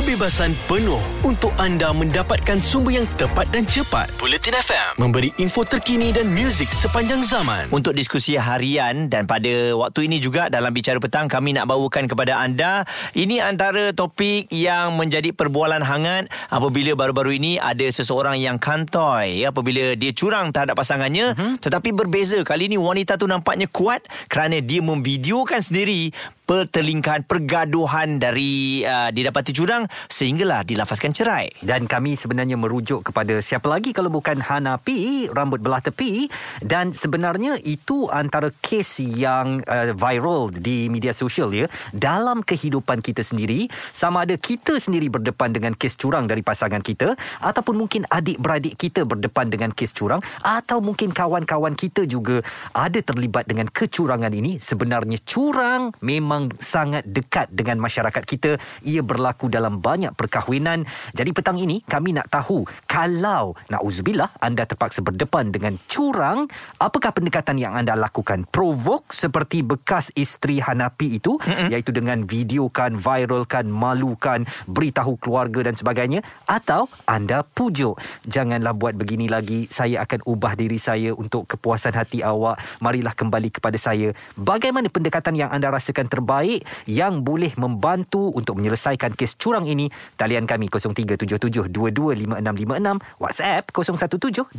kebebasan penuh untuk anda mendapatkan sumber yang tepat dan cepat. Bulletin FM memberi info terkini dan muzik sepanjang zaman. Untuk diskusi harian dan pada waktu ini juga dalam bicara petang kami nak bawakan kepada anda ini antara topik yang menjadi perbualan hangat apabila baru-baru ini ada seseorang yang kantoi ya, apabila dia curang terhadap pasangannya uh-huh. tetapi berbeza kali ini wanita tu nampaknya kuat kerana dia memvideokan sendiri pertelingkahan pergaduhan dari uh, didapati curang sehinggalah dilafazkan cerai. Dan kami sebenarnya merujuk kepada siapa lagi kalau bukan Hana P, rambut belah tepi. Dan sebenarnya itu antara kes yang uh, viral di media sosial ya dalam kehidupan kita sendiri. Sama ada kita sendiri berdepan dengan kes curang dari pasangan kita ataupun mungkin adik-beradik kita berdepan dengan kes curang atau mungkin kawan-kawan kita juga ada terlibat dengan kecurangan ini. Sebenarnya curang memang memang sangat dekat dengan masyarakat kita. Ia berlaku dalam banyak perkahwinan. Jadi petang ini kami nak tahu kalau nauzubillah anda terpaksa berdepan dengan curang, apakah pendekatan yang anda lakukan? Provok seperti bekas isteri Hanapi itu mm-hmm. iaitu dengan videokan, viralkan, malukan, beritahu keluarga dan sebagainya atau anda pujuk. Janganlah buat begini lagi. Saya akan ubah diri saya untuk kepuasan hati awak. Marilah kembali kepada saya. Bagaimana pendekatan yang anda rasakan terbaik terbaik yang boleh membantu untuk menyelesaikan kes curang ini talian kami 0377225656 WhatsApp 0172765656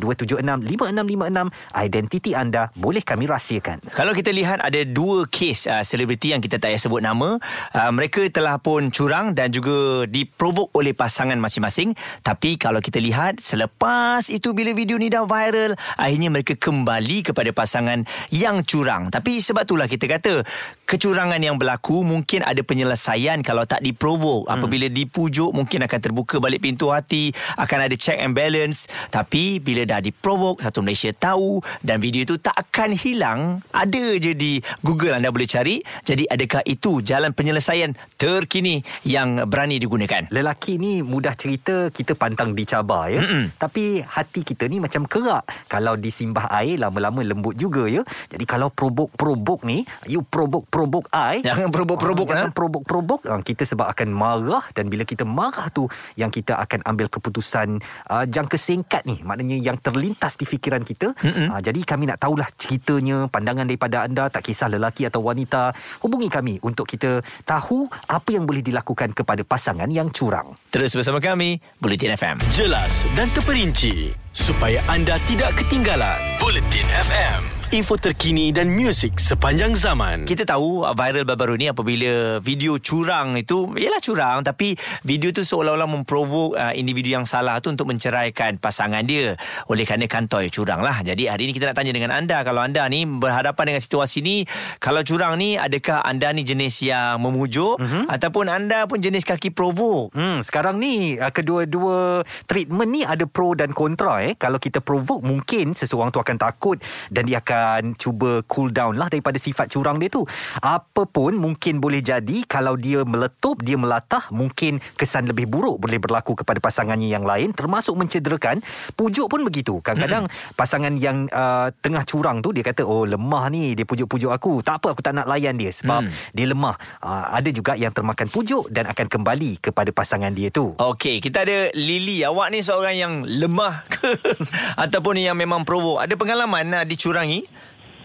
identiti anda boleh kami rahsiakan. Kalau kita lihat ada dua kes uh, selebriti yang kita tak payah sebut nama uh, mereka telah pun curang dan juga diprovok oleh pasangan masing-masing. Tapi kalau kita lihat selepas itu bila video ni dah viral akhirnya mereka kembali kepada pasangan yang curang. Tapi sebab itulah kita kata kecurangan yang berlaku mungkin ada penyelesaian. Kalau tak diprovok hmm. apabila dipujuk mungkin akan terbuka balik pintu hati akan ada check and balance. Tapi bila dah diprovok satu Malaysia tahu dan video itu tak akan hilang ada je di Google anda boleh cari. Jadi adakah itu jalan penyelesaian terkini yang berani digunakan? Lelaki ni mudah cerita kita pantang dicabar ya. Mm-mm. tapi hati kita ni macam kerak. Kalau disimbah air lama-lama lembut juga ya. Jadi kalau probok-probok ni you probok-probok I Jangan perobok-perobok uh, Jangan. ha? perobok-perobok uh, Kita sebab akan marah Dan bila kita marah tu Yang kita akan ambil keputusan uh, Jangka singkat ni. Maknanya yang terlintas di fikiran kita. Uh, Jadi kami nak tahulah ceritanya Pandangan daripada anda Tak kisah lelaki atau wanita. Hubungi kami Untuk kita tahu Apa yang boleh dilakukan Kepada pasangan yang curang. Terus bersama kami Bulletin FM Jelas dan terperinci Supaya anda tidak ketinggalan Bulletin FM info terkini dan muzik sepanjang zaman. Kita tahu uh, viral baru-baru ni apabila video curang itu ialah curang tapi video tu seolah-olah memprovok uh, individu yang salah tu untuk menceraikan pasangan dia. Oleh kerana kantoi curang lah. Jadi hari ini kita nak tanya dengan anda kalau anda ni berhadapan dengan situasi ni kalau curang ni adakah anda ni jenis yang memujuk mm-hmm. ataupun anda pun jenis kaki provok? Hmm, sekarang ni uh, kedua-dua treatment ni ada pro dan kontra eh. Kalau kita provok mungkin seseorang tu akan takut dan dia akan akan cuba cool down lah daripada sifat curang dia tu. Apa pun mungkin boleh jadi kalau dia meletup, dia melatah, mungkin kesan lebih buruk boleh berlaku kepada pasangannya yang lain termasuk mencederakan. Pujuk pun begitu. Kadang-kadang hmm. pasangan yang uh, tengah curang tu dia kata, oh lemah ni, dia pujuk-pujuk aku. Tak apa, aku tak nak layan dia sebab hmm. dia lemah. Uh, ada juga yang termakan pujuk dan akan kembali kepada pasangan dia tu. Okey, kita ada Lily. Awak ni seorang yang lemah ke? Ataupun yang memang provok. Ada pengalaman uh, dicurangi?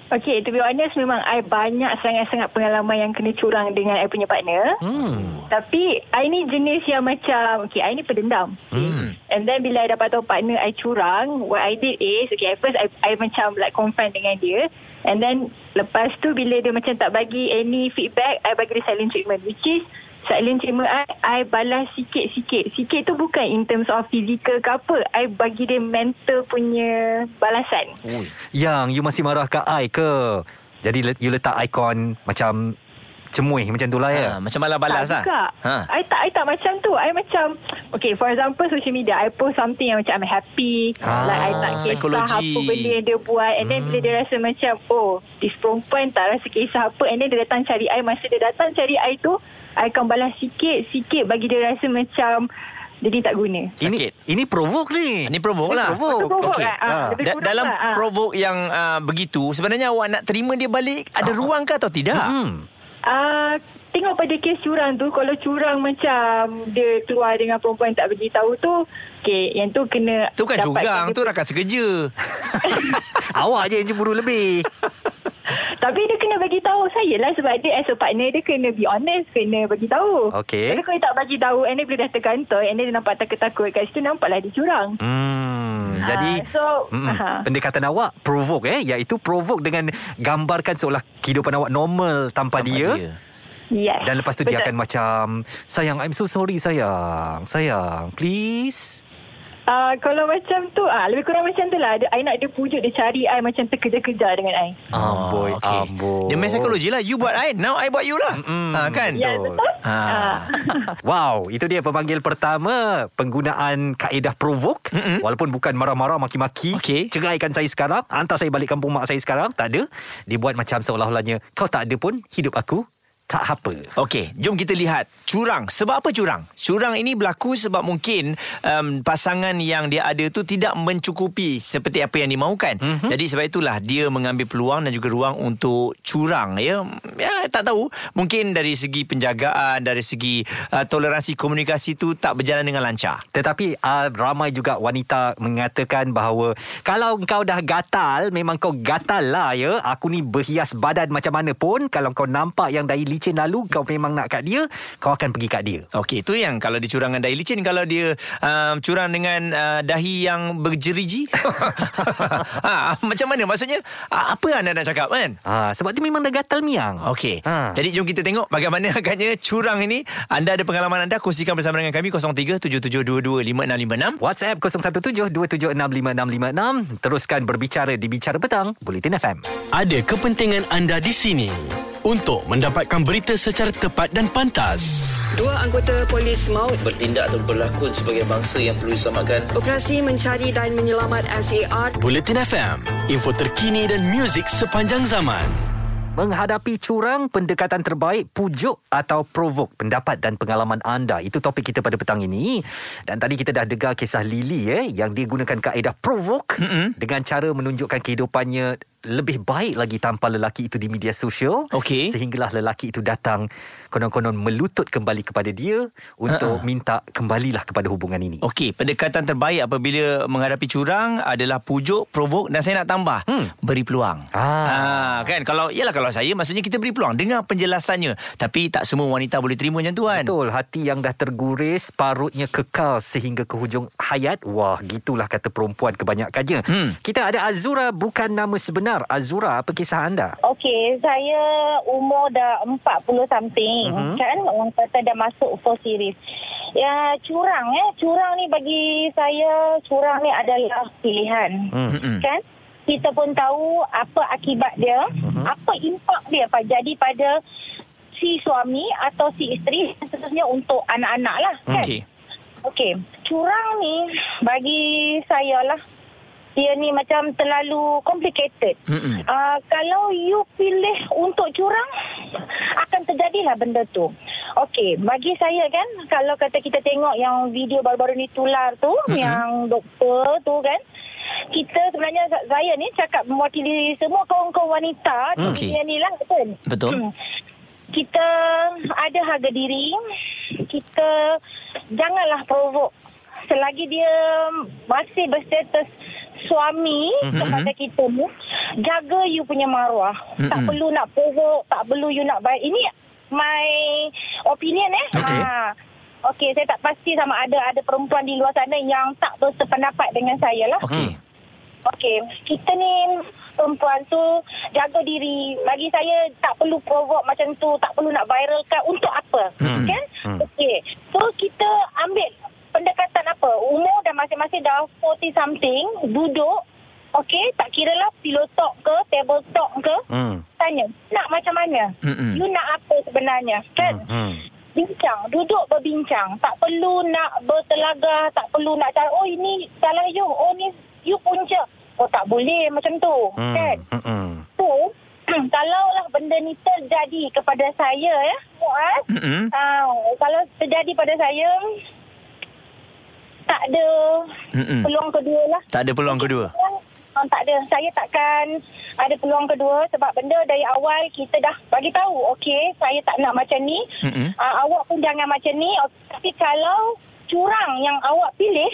Okay, to be honest memang I banyak sangat-sangat pengalaman yang kena curang dengan I punya partner. Hmm. Tapi I ni jenis yang macam, okay, I ni pendendam. Hmm. And then bila I dapat tahu partner I curang, what I did is, okay, at first I, I macam like confront dengan dia. And then lepas tu bila dia macam tak bagi any feedback, I bagi dia silent treatment. Which is, silent treatment I, I balas sikit-sikit. Sikit tu bukan in terms of physical ke apa. I bagi dia mental punya balasan. Ui. Yang you masih marah kat I ke? Jadi you letak ikon macam cemuih macam tu lah ya. Ha, macam balas-balas lah. Tak ha. I tak, I tak macam tu. I macam, okay for example social media, I post something yang macam I'm happy. Ha, like I tak kisah psikologi. apa benda yang dia buat. And then hmm. bila dia rasa macam, oh this perempuan tak rasa kisah apa. And then dia datang cari I. Masa dia datang cari I tu, I akan balas sikit-sikit bagi dia rasa macam jadi tak guna. Ini ini provoke ni. Ini provoke lah. Provoke. Okay. Uh, da- dalam lah. provoke yang uh, begitu, sebenarnya awak nak terima dia balik, ada uh. ruang ke atau tidak? Hmm. Uh, tengok pada kes curang tu kalau curang macam dia keluar dengan perempuan tak bagi tahu tu okey yang tu kena Tu kan curang Tu rakan sekerja Awak je yang cemburu lebih. Tapi dia kena bagi tahu saya lah sebab dia as a partner dia kena be honest, kena bagi tahu. Okey. Kalau dia tak bagi tahu and dia bila dah terkantor and dia nampak takut-takut kat situ nampaklah dia curang. Hmm, Ha, jadi so, mm, aha. pendekatan awak provoke eh iaitu provoke dengan gambarkan seolah kehidupan awak normal tanpa, Tanpa dia. dia. Yes. Dan lepas tu dia Betul. akan macam Sayang I'm so sorry sayang Sayang Please Uh, kalau macam tu ah lebih kurang macam tu lah. Dia, I nak dia pujuk dia cari I macam terkejar-kejar dengan I. Amboi okey. amboi Dia main psikologi lah You buat I Now I buat you lah Mm-mm. ha, Kan Ya, betul. Ha. Ah. Wow, itu dia pemanggil pertama penggunaan kaedah provoke. Mm-mm. Walaupun bukan marah-marah maki-maki. Okey. Ceraikan saya sekarang, hantar saya balik kampung mak saya sekarang. Tak ada. Dia buat macam seolah-olahnya kau tak ada pun hidup aku tak apa. Okey, jom kita lihat curang. Sebab apa curang? Curang ini berlaku sebab mungkin um, pasangan yang dia ada tu tidak mencukupi seperti apa yang dimaukan. Mm-hmm. Jadi sebab itulah dia mengambil peluang dan juga ruang untuk curang ya. Ya tak tahu, mungkin dari segi penjagaan, dari segi uh, toleransi komunikasi tu tak berjalan dengan lancar. Tetapi uh, ramai juga wanita mengatakan bahawa kalau kau dah gatal, memang kau gatal lah ya. Aku ni berhias badan macam mana pun. Kalau kau nampak yang dahi licin lalu, kau memang nak kat dia, kau akan pergi kat dia. Okey, tu yang kalau dia curang dengan dahi licin, kalau dia um, curang dengan uh, dahi yang berjeriji. ha, macam mana maksudnya? Ah, Apa anda nak cakap kan? Ha, sebab dia memang dah gatal miang. Okey. Ha. Jadi jom kita tengok bagaimana agaknya curang ini. Anda ada pengalaman anda kongsikan bersama dengan kami 0377225656. WhatsApp 0172765656. Teruskan berbicara di Bicara Petang, Bulletin FM. Ada kepentingan anda di sini untuk mendapatkan berita secara tepat dan pantas. Dua anggota polis maut bertindak atau berlakon sebagai bangsa yang perlu diselamatkan. operasi mencari dan menyelamat SAR Bulletin FM, info terkini dan muzik sepanjang zaman. Menghadapi curang, pendekatan terbaik, pujuk atau provoke pendapat dan pengalaman anda. Itu topik kita pada petang ini. Dan tadi kita dah dengar kisah Lily eh, yang dia gunakan kaedah provoke mm-hmm. dengan cara menunjukkan kehidupannya lebih baik lagi tanpa lelaki itu di media sosial. Okey. Sehinggalah lelaki itu datang konon-konon melutut kembali kepada dia untuk Ha-ha. minta kembalilah kepada hubungan ini. Okey, pendekatan terbaik apabila menghadapi curang adalah pujuk, provoke dan saya nak tambah, Hmm. beri peluang. Ah. Ha, kan kalau yalah kalau saya maksudnya kita beri peluang dengar penjelasannya. Tapi tak semua wanita boleh terima macam tu kan. Betul, hati yang dah terguris, parutnya kekal sehingga ke hujung hayat. Wah, gitulah kata perempuan kebanyakannya. Hmm. Kita ada Azura bukan nama sebenar. Azura, apa kisah anda? Okey, saya umur dah 40 something uh-huh. kan. Orang kata dah masuk for series. Ya, curang eh. Curang ni bagi saya, curang ni adalah pilihan. Hmm. Kan? Kita pun tahu apa akibat dia, uh-huh. apa impak dia apa jadi pada si suami atau si isteri dan seterusnya untuk anak-anak lah kan. Okey. Okey, curang ni bagi saya lah dia ni macam terlalu complicated. Mm-mm. Uh, kalau you pilih untuk curang, akan terjadilah benda tu. Okey, bagi saya kan, kalau kata kita tengok yang video baru-baru ni tular tu, mm-hmm. yang doktor tu kan, kita sebenarnya saya ni cakap mewakili semua kaum-kaum wanita di Okey. dunia ni lah betul. Betul. Hmm. Kita ada harga diri, kita janganlah provoke selagi dia masih berstatus suami mm-hmm. kepada kita ni jaga you punya maruah mm-hmm. tak perlu nak provoke tak perlu you nak baik ini my opinion eh Okey. ha okey saya tak pasti sama ada ada perempuan di luar sana yang tak bersependapat dengan saya lah Okey. Okey, kita ni perempuan tu jaga diri. Bagi saya tak perlu provoke macam tu, tak perlu nak viralkan untuk apa? Hmm. Kan? Hmm. Okey. So kita ambil pendekatan apa? Umur dah masing-masing dah 40 something, duduk Okey, tak kira lah pillow talk ke, table talk ke. Hmm. Tanya, nak macam mana? Mm-mm. You nak apa sebenarnya? Kan? Hmm. bincang, duduk berbincang. Tak perlu nak bertelagah, tak perlu nak cakap, oh ini salah you, oh ni you punca. Oh tak boleh macam tu, Hmm. kan? Hmm. So, kalaulah benda ni terjadi kepada saya ya, Muaz, Mm-mm. uh, kalau terjadi pada saya, tak ada Mm-mm. peluang kedua lah. Tak ada peluang kedua. Memang tak ada. Saya takkan ada peluang kedua sebab benda dari awal kita dah bagi tahu. Okey, saya tak nak macam ni. Mm-mm. Uh, awak pun jangan macam ni. Tapi kalau curang yang awak pilih,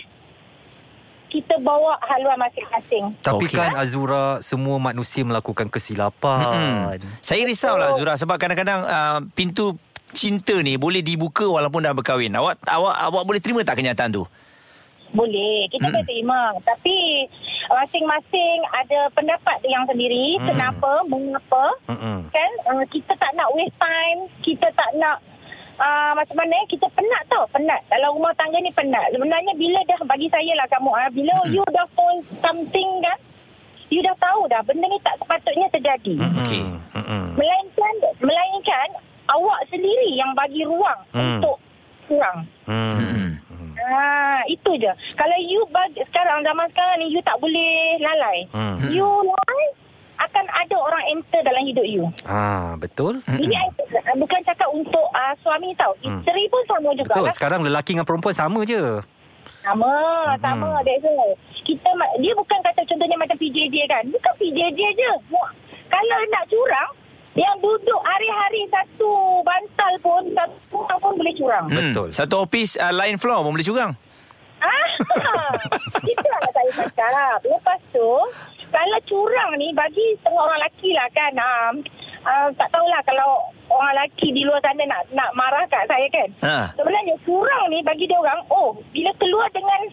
kita bawa haluan masing-masing. Tapi Okey. kan Azura semua manusia melakukan kesilapan. Saya risaulah Zura sebab kadang-kadang uh, pintu cinta ni boleh dibuka walaupun dah berkahwin. Awak awak awak boleh terima tak kenyataan tu? Boleh, kita boleh terima. Tapi masing-masing ada pendapat yang sendiri. Hmm. Kenapa, mengapa. Mm-mm. Kan, uh, kita tak nak waste time. Kita tak nak uh, macam mana eh, kita penat tau, penat. Dalam rumah tangga ni penat. Sebenarnya bila dah bagi saya lah kamu, uh, bila Hmm. you dah phone something kan, you dah tahu dah benda ni tak sepatutnya terjadi. Hmm. Okey. Mm-mm. Melainkan, melainkan awak sendiri yang bagi ruang Hmm. untuk kurang. Mm. Ah, itu je. Kalau you bagi, sekarang zaman sekarang ni you tak boleh lalai. Hmm. You lalai akan ada orang enter dalam hidup you. Ah, betul? Ini I- bukan cakap untuk uh, suami tau. Hmm. Isteri pun sama juga Betul. lah. Sekarang lelaki dengan perempuan sama je. Sama, sama. That's all. Kita dia bukan kata contohnya macam PJJ kan. Bukan PJJ je. Kalau nak curang, yang duduk hari-hari satu bantal pun, satu orang pun boleh curang. Betul. Hmm. Satu office uh, lain floor pun boleh curang. Ah, itulah saya cakap. Lepas tu, kalau curang ni bagi setengah orang lelaki lah kan. Um, uh, tak tahulah kalau orang lelaki di luar sana nak nak marah kat saya kan. Ha. Sebenarnya curang ni bagi dia orang, oh bila keluar dengan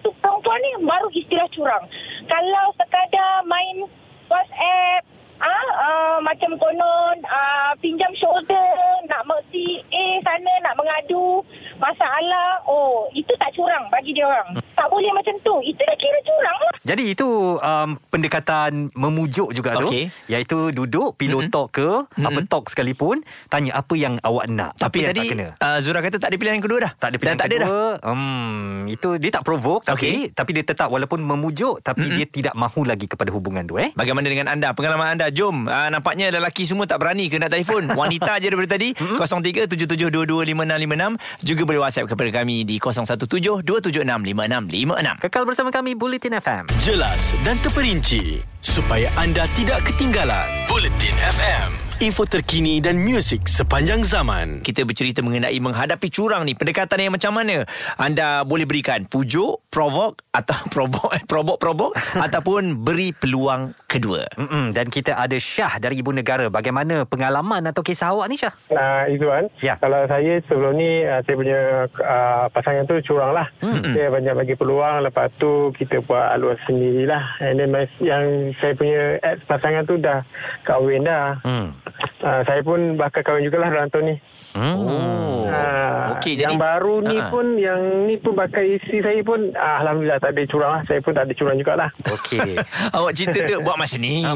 tu perempuan ni baru istilah curang. Kalau sekadar main WhatsApp, ah uh, macam konon uh, pinjam shoulder, nak mesti A sana nak mengadu masalah, oh itu tak curang bagi dia orang. Tak boleh macam tu. Itu dah kira curang lah. Jadi itu um, pendekatan memujuk juga Okey. tu. Iaitu duduk, pillow mm-hmm. talk ke, mm-hmm. apa talk sekalipun, tanya apa yang awak nak. Tapi apa yang tadi tak kena. uh, Zura kata tak ada pilihan kedua dah. Tak ada pilihan dah, tak ada dah. kedua. Hmm, itu dia tak provoke tapi Okey. tapi dia tetap walaupun memujuk tapi mm-hmm. dia tidak mahu lagi kepada hubungan tu eh. Bagaimana dengan anda? Pengalaman anda? Jom. Uh, nampaknya lelaki semua tak berani ke nak telefon. Wanita je daripada tadi. 0377225656. Juga boleh WhatsApp kepada kami di 0172765656. Kekal bersama kami Bulletin FM. Jelas dan terperinci supaya anda tidak ketinggalan. Bulletin FM. Info terkini dan muzik sepanjang zaman. Kita bercerita mengenai menghadapi curang ni. Pendekatan yang macam mana? Anda boleh berikan pujuk, provok atau provok, eh, provok, provok ataupun beri peluang kedua. Mm-mm, dan kita ada Syah dari Ibu Negara. Bagaimana pengalaman atau kisah awak ni Syah? Uh, Izzuan, Ya. kalau saya sebelum ni uh, saya punya uh, pasangan tu curang lah. Hmm. Dia banyak bagi peluang lepas tu kita buat aluan sendirilah. And then my, yang saya punya ex pasangan tu dah kahwin dah. Hmm. Uh, saya pun bakal kahwin jugalah dalam tahun ni. Hmm. Oh. Ah, Okey, yang jadi- baru ni Ah. pun yang ni pun bakal isteri saya pun ah, alhamdulillah tak ada curang lah. Saya pun tak ada curang jugalah. Okey. Awak cerita tu buat masa ni.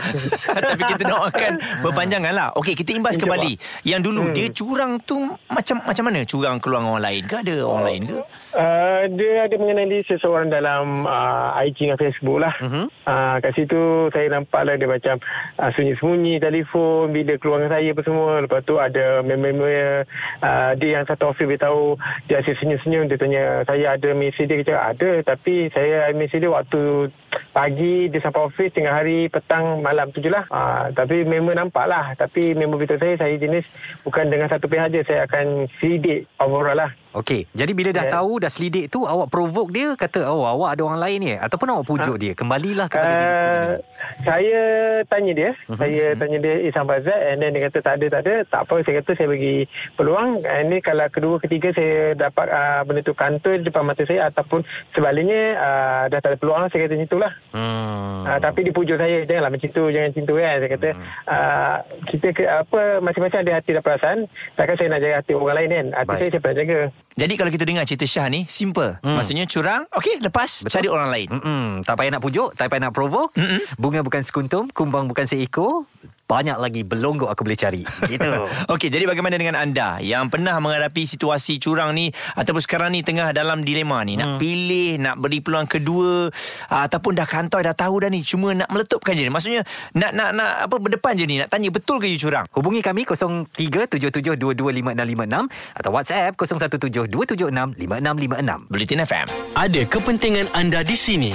Tapi kita doakan berpanjangan lah. Okey, kita imbas kembali. Yang dulu dia curang tu macam macam mana? Curang keluar orang lain ke? Ada orang lain ke? Uh, dia ada mengenali seseorang dalam uh, IG dan Facebook lah. Uh-huh. Uh, kat situ saya nampak lah dia macam uh, sunyi-sunyi telefon bila keluar dengan saya apa semua. Lepas tu ada member-member uh, dia yang satu office dia tahu dia asyik senyum-senyum. Dia tanya saya ada mesej dia. Cakap ada tapi saya mesej dia waktu pagi dia sampai office tengah hari petang malam tu je lah. Uh, tapi member nampak lah. Tapi member beritahu saya saya jenis bukan dengan satu pihak je. Saya akan selidik overall lah. Okey. Jadi bila dah Ya. tahu dah selidik tu awak provoke dia kata oh awak ada orang lain ni ataupun awak pujuk dia. Kembalilah kepada Uh, ini. saya tanya dia Mhm. saya tanya dia eh sampai Zat and then dia kata tak ada tak ada tak apa saya kata saya bagi peluang and ni kalau kedua ketiga saya dapat uh, benda tu kantor depan mata saya ataupun sebaliknya uh, dah tak ada peluang saya kata macam itulah Hmm. Uh, tapi dia pujuk saya janganlah macam tu jangan macam tu kan saya kata uh, kita ke, apa masing-masing ada hati dan perasaan takkan saya nak jaga hati orang lain kan hati Baik. saya saya pernah jaga Jadi kalau kita dengar cerita Syah ni simple. Hmm. Maksudnya curang, okey lepas Betul. cari orang lain. Mm-mm. Tak payah nak pujuk, tak payah nak provoke. Mm-mm. Bunga bukan sekuntum, kumbang bukan seekor. Banyak lagi belonggok aku boleh cari. Gitu. Okey, jadi bagaimana dengan anda yang pernah menghadapi situasi curang ni ataupun sekarang ni tengah dalam dilema ni nak pilih, nak beri peluang kedua ataupun dah kantoi dah tahu dah ni cuma nak meletupkan je ni. Maksudnya nak nak nak apa berdepan je ni nak tanya betul ke you curang? Hubungi kami 0377225656 atau WhatsApp 0172765656. Bulletin FM. Ada kepentingan anda di sini.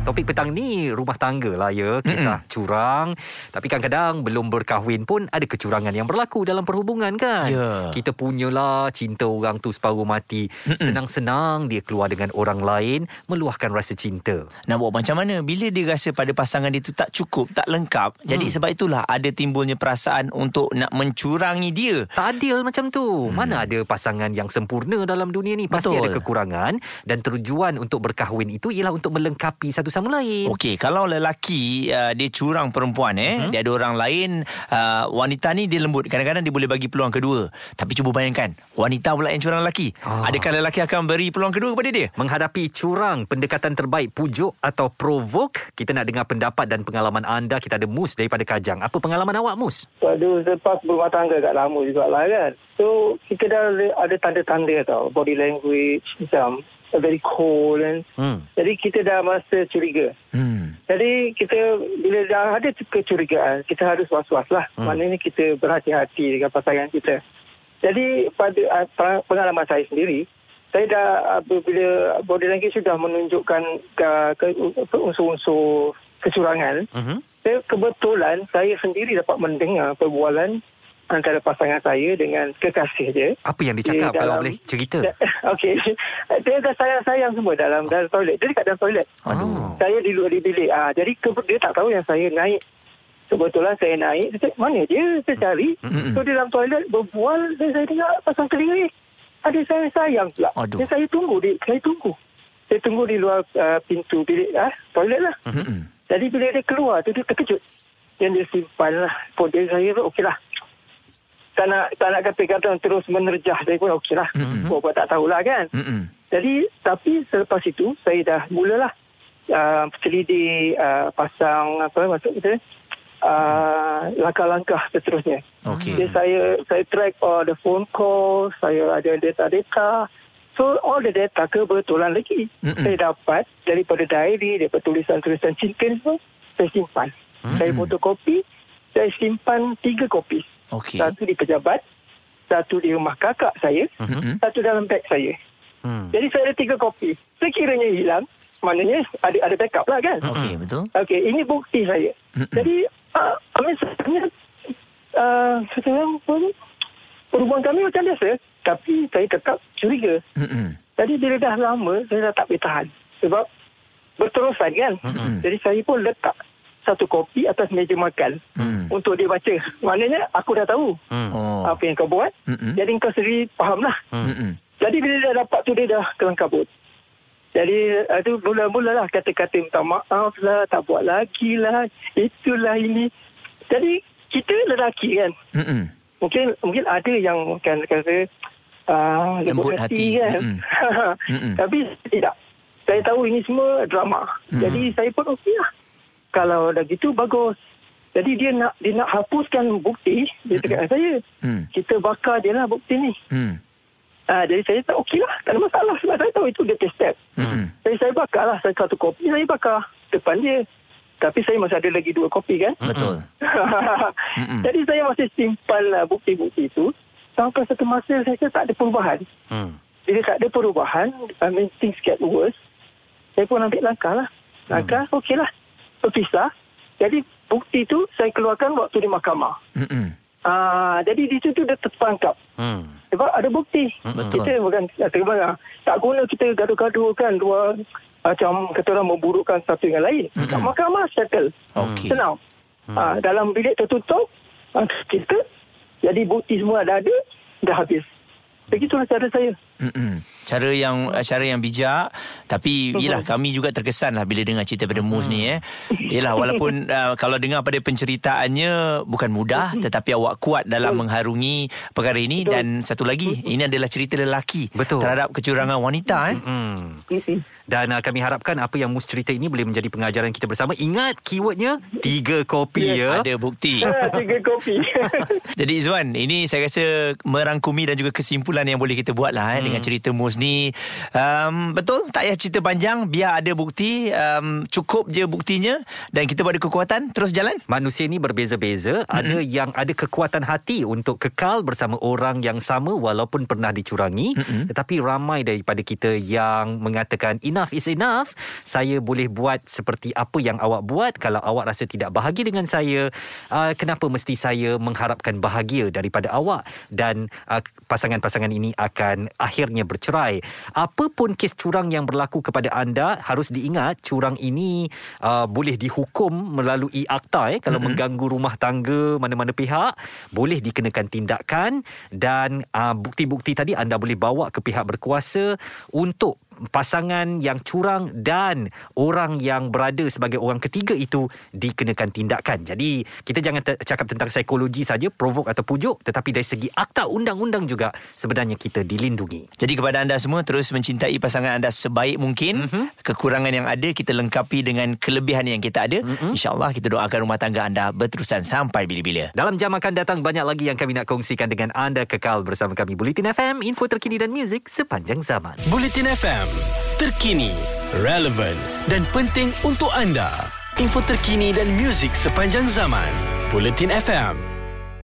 Topik petang ni rumah tangga lah ya Kisah mm-hmm. curang Tapi kadang-kadang belum berkahwin pun Ada kecurangan yang berlaku dalam perhubungan kan Ya. Kita punyalah cinta orang tu separuh mati mm-hmm. Senang-senang dia keluar dengan orang lain Meluahkan rasa cinta Nak buat macam mana Bila dia rasa pada pasangan dia tu Tak cukup Tak lengkap Jadi Hmm. sebab itulah Ada timbulnya perasaan Untuk nak mencurangi dia Tak adil macam tu hmm. Mana ada pasangan yang sempurna dalam dunia ni Pasti Betul. ada kekurangan Dan tujuan untuk berkahwin itu Ialah untuk melengkapi satu sama lain Okey, kalau lelaki uh, dia curang perempuan eh, uh-huh. dia ada orang lain, uh, wanita ni dia lembut. Kadang-kadang dia boleh bagi peluang kedua. Tapi cuba bayangkan, wanita pula yang curang lelaki. Ah. Adakah lelaki akan beri peluang kedua kepada dia? Menghadapi curang, pendekatan terbaik pujuk atau provoke, kita nak dengar pendapat dan pengalaman anda. Kita ada Mus daripada Kajang. Apa pengalaman awak, Mus? Pada selepas berumah tangga kat lama jugalah kan. So, kita dah ada- ada tanda-tanda tau. Body language macam very cold kan. Hmm. Jadi kita dah merasa curiga. Hmm. Jadi kita bila dah ada kecurigaan, kita harus was-was lah. Hmm. Maknanya kita berhati-hati dengan pasangan kita. Jadi pada uh, pe- pengalaman saya sendiri, saya dah bila body language sudah menunjukkan ke, ke unsur-unsur kecurangan, Uh-huh. saya kebetulan saya sendiri dapat mendengar perbualan antara pasangan saya dengan kekasih dia. Apa yang dicakap Di kalau dalam- boleh cerita? Okey. Dia dah sayang-sayang semua dalam dalam toilet. Dia dekat dalam toilet. Aduh. Saya di luar di bilik. Ah, jadi ke, dia tak tahu yang saya naik. Kebetulan saya naik. Dia cakap, mana dia? Saya cari. Mm-mm. So, dia dalam toilet berbual. Dan saya dengar pasang telinga. Ada sayang-sayang pula. Aduh. Dan saya tunggu. Di, saya tunggu. Saya tunggu di luar uh, pintu bilik ah, toilet lah. Hmm. Jadi bila dia keluar tu dia terkejut. Yang dia simpan lah. Dia saya tu okey lah. Tak nak, tak nak kata-kata terus menerjah. Saya pun okey lah. Mm-hmm. Buat tak tahulah kan. Hmm. Jadi tapi selepas itu saya dah mulalah uh, selidik uh, pasang apa maksud kita uh, langkah-langkah seterusnya. Okey. Jadi saya saya track all the phone call, saya ada data-data. So all the data kebetulan lagi Mm-mm. saya dapat daripada diary, daripada tulisan-tulisan cinta semua, saya simpan. Saya fotokopi, saya simpan tiga kopi. Okey. Satu di pejabat, satu di rumah kakak saya, Mhm. satu dalam beg saya. Hmm. Jadi saya ada tiga kopi. Sekiranya hilang, maknanya ada ada backup lah kan. Okey, betul. Okey, ini bukti saya. Mm-mm. Jadi, uh, kami sebenarnya, uh, sekarang pun, perhubungan kami macam biasa. Tapi saya tetap curiga. Hmm. Jadi bila dah lama, saya dah tak boleh tahan. Sebab berterusan kan. Mm-mm. Jadi saya pun letak satu kopi atas meja makan. Mm. Untuk dia baca. Maknanya aku dah tahu Hmm. Oh. apa yang kau buat. Mm-mm. Jadi kau sendiri faham lah. Hmm. Jadi bila dia dapat tu dia dah kelang kabut. Jadi uh, tu mula-mula lah kata-kata minta maaf lah, tak buat lagi lah, itulah ini. Jadi kita lelaki kan, Hmm. mungkin mungkin ada yang kan kata uh, Lembut lembut hati, hati. kan. Mm-mm. Mm-mm. Tapi tidak. Saya tahu ini semua drama. Mm. Jadi saya pun okey lah. Kalau dah gitu bagus. Jadi dia nak dia nak hapuskan bukti dia cakap dengan saya. Hmm. Kita bakar dia lah bukti ni. Hmm. Ah, jadi saya tak okey lah. Tak ada masalah. Sebab saya tahu itu dia step. Hmm. Jadi saya bakar lah. Saya satu kopi saya bakar depan dia. Tapi saya masih ada lagi dua kopi kan. Betul. Jadi saya masih simpan lah bukti-bukti itu. Sampai satu masa saya kata tak ada perubahan. Hmm. Bila tak ada perubahan, I mean things get worse. Saya pun ambil langkah lah. Langkah, hmm. okey lah. Berpisah. Jadi bukti itu saya keluarkan waktu di mahkamah. Hmm. Ah, jadi di situ dia tertangkap. Hmm. Sebab ada bukti. Betul. Kita bukan terima. Tak guna kita gaduh-gaduh kan dua macam kata orang memburukkan satu dengan lain. Mm-hmm. Kat mahkamah settle. Okey. Senang. Ah, dalam bilik tertutup ah, kita jadi bukti semua dah ada dah habis. Begitulah cara saya. Mm-mm. Cara yang cara yang bijak tapi yalah kami juga terkesan lah bila dengar cerita pada Mus ni eh. Yalah walaupun uh, kalau dengar pada penceritaannya bukan mudah tetapi awak kuat dalam mengharungi perkara ini dan satu lagi ini adalah cerita lelaki Betul. terhadap kecurangan wanita eh. Hmm. Dan uh, kami harapkan apa yang Mus cerita ini boleh menjadi pengajaran kita bersama. Ingat keywordnya tiga kopi ya. Ada bukti. Ah, tiga kopi. Jadi Izwan, ini saya rasa merangkumi dan juga kesimpulan yang boleh kita buat lah eh, dengan cerita Mus ni. Um, betul tak payah cerita panjang biar ada bukti um, cukup je buktinya dan kita ada kekuatan terus jalan. Manusia ni berbeza-beza. Mm-hmm. Ada yang ada kekuatan hati untuk kekal bersama orang yang sama walaupun pernah dicurangi. Mm-hmm. Tetapi ramai daripada kita yang mengatakan enough is enough. Saya boleh buat seperti apa yang awak buat. Kalau awak rasa tidak bahagia dengan saya, uh, kenapa mesti saya mengharapkan bahagia daripada awak dan uh, pasangan-pasangan ini akan akhirnya bercerai. Apapun kes curang yang berlaku kepada anda, harus diingat curang ini uh, boleh dihukum melalui akta eh kalau mm-hmm. mengganggu rumah tangga mana-mana pihak, boleh dikenakan tindakan dan uh, bukti-bukti tadi anda boleh bawa ke pihak berkuasa untuk pasangan yang curang dan orang yang berada sebagai orang ketiga itu dikenakan tindakan. Jadi kita jangan te- cakap tentang psikologi saja, provok atau pujuk tetapi dari segi akta undang-undang juga sebenarnya kita dilindungi. Jadi kepada anda semua terus mencintai pasangan anda sebaik mungkin. Mm-hmm. Kekurangan yang ada kita lengkapi dengan kelebihan yang kita ada. Mm-hmm. InsyaAllah kita doakan rumah tangga anda berterusan sampai bila-bila. Dalam jam akan datang banyak lagi yang kami nak kongsikan dengan anda kekal bersama kami Bulletin FM, info terkini dan muzik sepanjang zaman. Bulletin FM, terkini, relevan dan penting untuk anda. Info terkini dan muzik sepanjang zaman. Bulletin FM